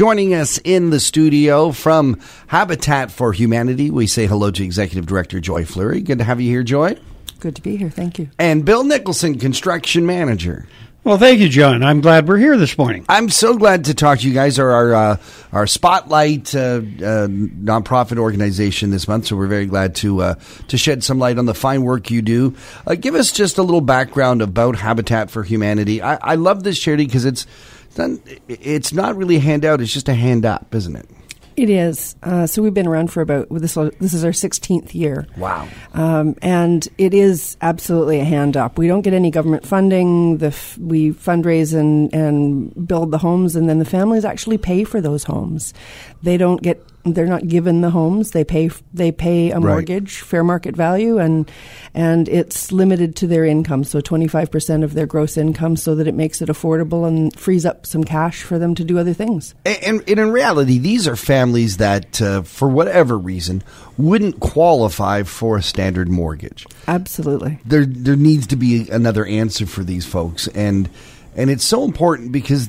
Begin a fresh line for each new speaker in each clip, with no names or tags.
Joining us in the studio from Habitat for Humanity, we say hello to Executive Director Joy Fleury. Good to have you here, Joy.
Good to be here. Thank you.
And Bill Nicholson, Construction Manager.
Well, thank you, John. I'm glad we're here this morning.
I'm so glad to talk to you guys. Are our uh, our spotlight uh, uh, nonprofit organization this month, so we're very glad to uh, to shed some light on the fine work you do. Uh, give us just a little background about Habitat for Humanity. I, I love this charity because it's it's not really a handout; it's just a hand up, isn't it?
It is. Uh, so we've been around for about this. This is our 16th year.
Wow.
Um, and it is absolutely a hand up. We don't get any government funding. The f- we fundraise and and build the homes, and then the families actually pay for those homes. They don't get they're not given the homes. They pay they pay a mortgage, right. fair market value, and and it's limited to their income. So twenty five percent of their gross income, so that it makes it affordable and frees up some cash for them to do other things.
And, and in reality, these are families that, uh, for whatever reason, wouldn't qualify for a standard mortgage.
Absolutely,
there there needs to be another answer for these folks, and and it's so important because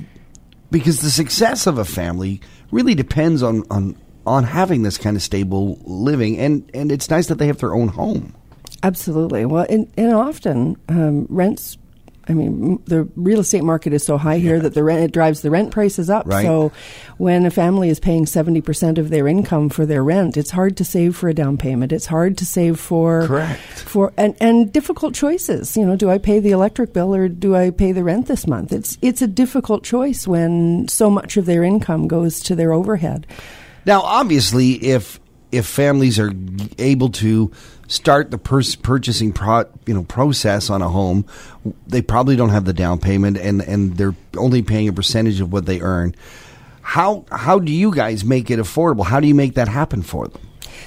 because the success of a family really depends on on on having this kind of stable living, and and it's nice that they have their own home.
Absolutely. Well, and, and often um, rents. I mean, the real estate market is so high here yeah. that the rent it drives the rent prices up.
Right.
So, when a family is paying seventy percent of their income for their rent, it's hard to save for a down payment. It's hard to save for
correct
for and, and difficult choices. You know, do I pay the electric bill or do I pay the rent this month? It's it's a difficult choice when so much of their income goes to their overhead.
Now, obviously, if if families are able to start the purchasing pro- you know process on a home, they probably don't have the down payment, and and they're only paying a percentage of what they earn. How how do you guys make it affordable? How do you make that happen for them?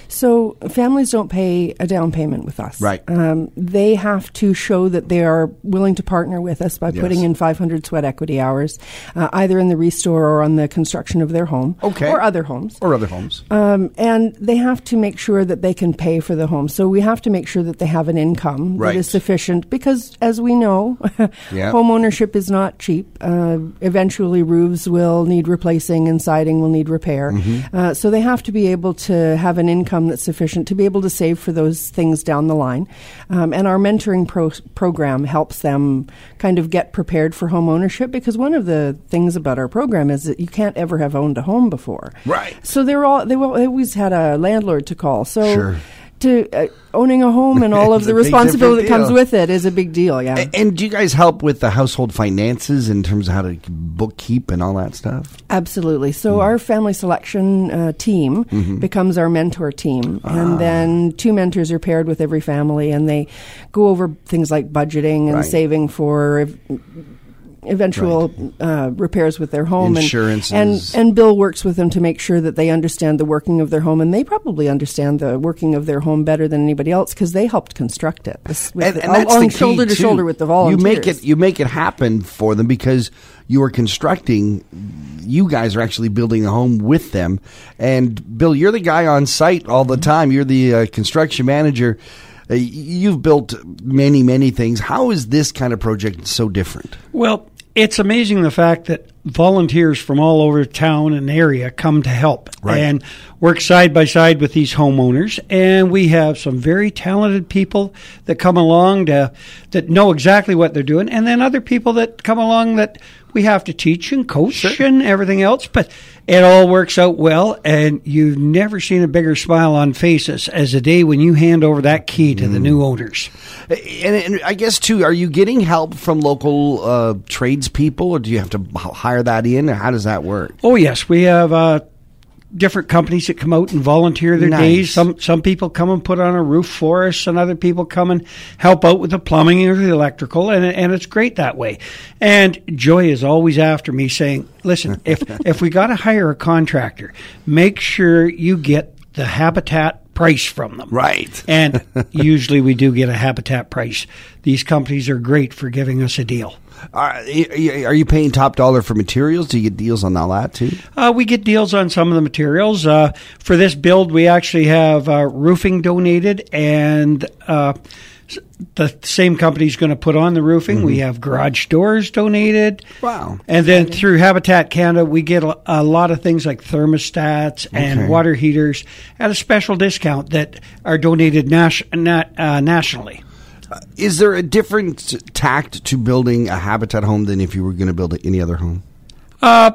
So families don't pay a down payment with us.
Right.
Um, they have to show that they are willing to partner with us by yes. putting in 500 sweat equity hours, uh, either in the ReStore or on the construction of their home.
Okay.
Or other homes.
Or other homes.
Um, and they have to make sure that they can pay for the home. So we have to make sure that they have an income
right.
that is sufficient because, as we know, yeah. home ownership is not cheap. Uh, eventually, roofs will need replacing and siding will need repair. Mm-hmm. Uh, so they have to be able to have an income income that's sufficient to be able to save for those things down the line. Um, and our mentoring pro- program helps them kind of get prepared for home ownership because one of the things about our program is that you can't ever have owned a home before.
Right.
So they're all they always had a landlord to call. So
sure
to uh, owning a home and all of the responsibility that comes with it is a big deal. Yeah.
And, and, do you guys help with the household finances in terms of how to bookkeep and all that stuff?
Absolutely. So mm. our family selection uh, team mm-hmm. becomes our mentor team, ah. and then two mentors are paired with every family, and they go over things like budgeting and
right.
saving for eventual right. uh, repairs with their home.
Insurance
and, and, and Bill works with them to make sure that they understand the working of their home, and they probably understand the working of their home better than anybody else because they helped construct it.
With and, the, and that's the
shoulder to shoulder with the volunteers.
You make it you make it happen for them because you are constructing. You guys are actually building a home with them, and Bill, you're the guy on site all the time. You're the uh, construction manager. Uh, you've built many, many things. How is this kind of project so different?
Well, it's amazing the fact that volunteers from all over town and area come to help
right.
and work side by side with these homeowners. And we have some very talented people that come along to, that know exactly what they're doing, and then other people that come along that we have to teach and coach
sure.
and everything else. But it all works out well, and you've never seen a bigger smile on faces as the day when you hand over that key to mm. the new owners.
And, and, I guess too, are you getting help from local uh, tradespeople, or do you have to hire that in, or how does that work?
Oh yes, we have. Uh, different companies that come out and volunteer their
nice.
days. Some some people come and put on a roof for us, and other people come and help out with the plumbing or the electrical, and and it's great that way. And Joy is always after me saying, "Listen, if if we got to hire a contractor, make sure you get the habitat." Price from them.
Right.
and usually we do get a habitat price. These companies are great for giving us a deal.
Are, are you paying top dollar for materials? Do you get deals on all that too?
Uh, we get deals on some of the materials. Uh, for this build, we actually have uh, roofing donated and uh, the same company's going to put on the roofing. We have garage doors donated.
Wow.
And then through Habitat Canada, we get a, a lot of things like thermostats and
Okay.
water heaters at a special discount that are donated nas- na- uh, nationally.
Is there a different tact to building a habitat home than if you were going to build any other home?
Uh,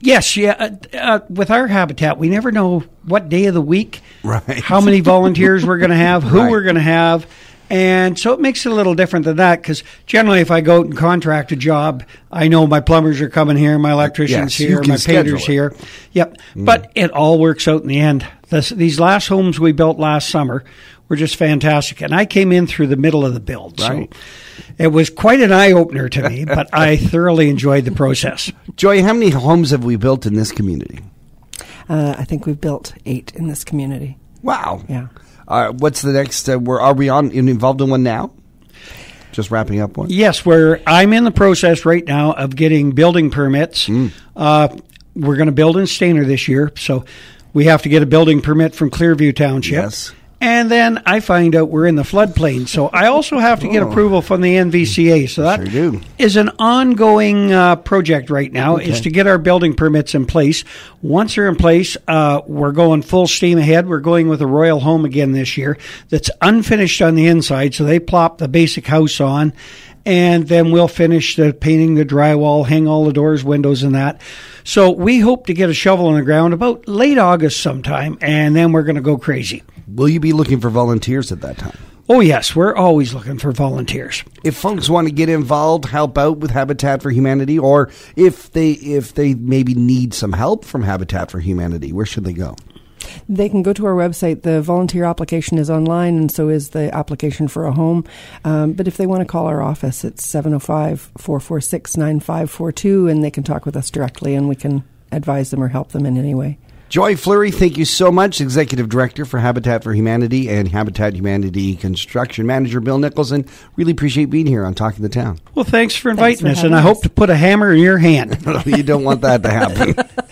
yes, yeah. Uh, uh, with our habitat, we never know what day of the week,
Right.
how many volunteers we're going to have, who
Right.
we're going to have. And so it makes it a little different than that because generally, if I go out and contract a job, I know my plumbers are coming here, my electricians
Yes,
here, my painters
it.
here. Yep. But it all works out in the end. This, these last homes we built last summer were just fantastic. And I came in through the middle of the build.
Right.
So it was quite an eye opener to me, but I thoroughly enjoyed the process.
Joy, how many homes have we built in this community?
Uh, I think we've built eight in this community.
Wow.
Yeah.
Uh, what's the next? Uh, where are we on involved in one now? Just wrapping up one.
Yes, where I'm in the process right now of getting building permits. Uh, we're going to build in Stayner this year, so we have to get a building permit from Clearview Township.
Yes.
And then I find out we're in the floodplain, so I also have to get
Oh.
approval from the NVCA. So that
Sure
is an ongoing uh, project right now. Is to get our building permits in place. Once they're in place, uh, we're going full steam ahead. We're going with a royal home again this year. That's unfinished on the inside, so they plop the basic house on, and then we'll finish the painting, the drywall, hang all the doors, windows, and that. So we hope to get a shovel in the ground about late August sometime, and then we're going to go crazy.
Will you be looking for volunteers at that time?
Oh yes, we're always looking for volunteers.
If folks want to get involved, help out with Habitat for Humanity, or if they if they maybe need some help from Habitat for Humanity, where should they go?
They can go to our website. The volunteer application is online, and so is the application for a home. Um, but if they want to call our office, it's 705 446 9542, and they can talk with us directly, and we can advise them or help them in any way.
Joy Fleury, thank you so much, Executive Director for Habitat for Humanity and Habitat Humanity Construction Manager Bill Nicholson. Really appreciate being here on Talking the Town.
Well, thanks for inviting
for
us, and
having
I hope to put a hammer in your hand.
you don't want that to happen.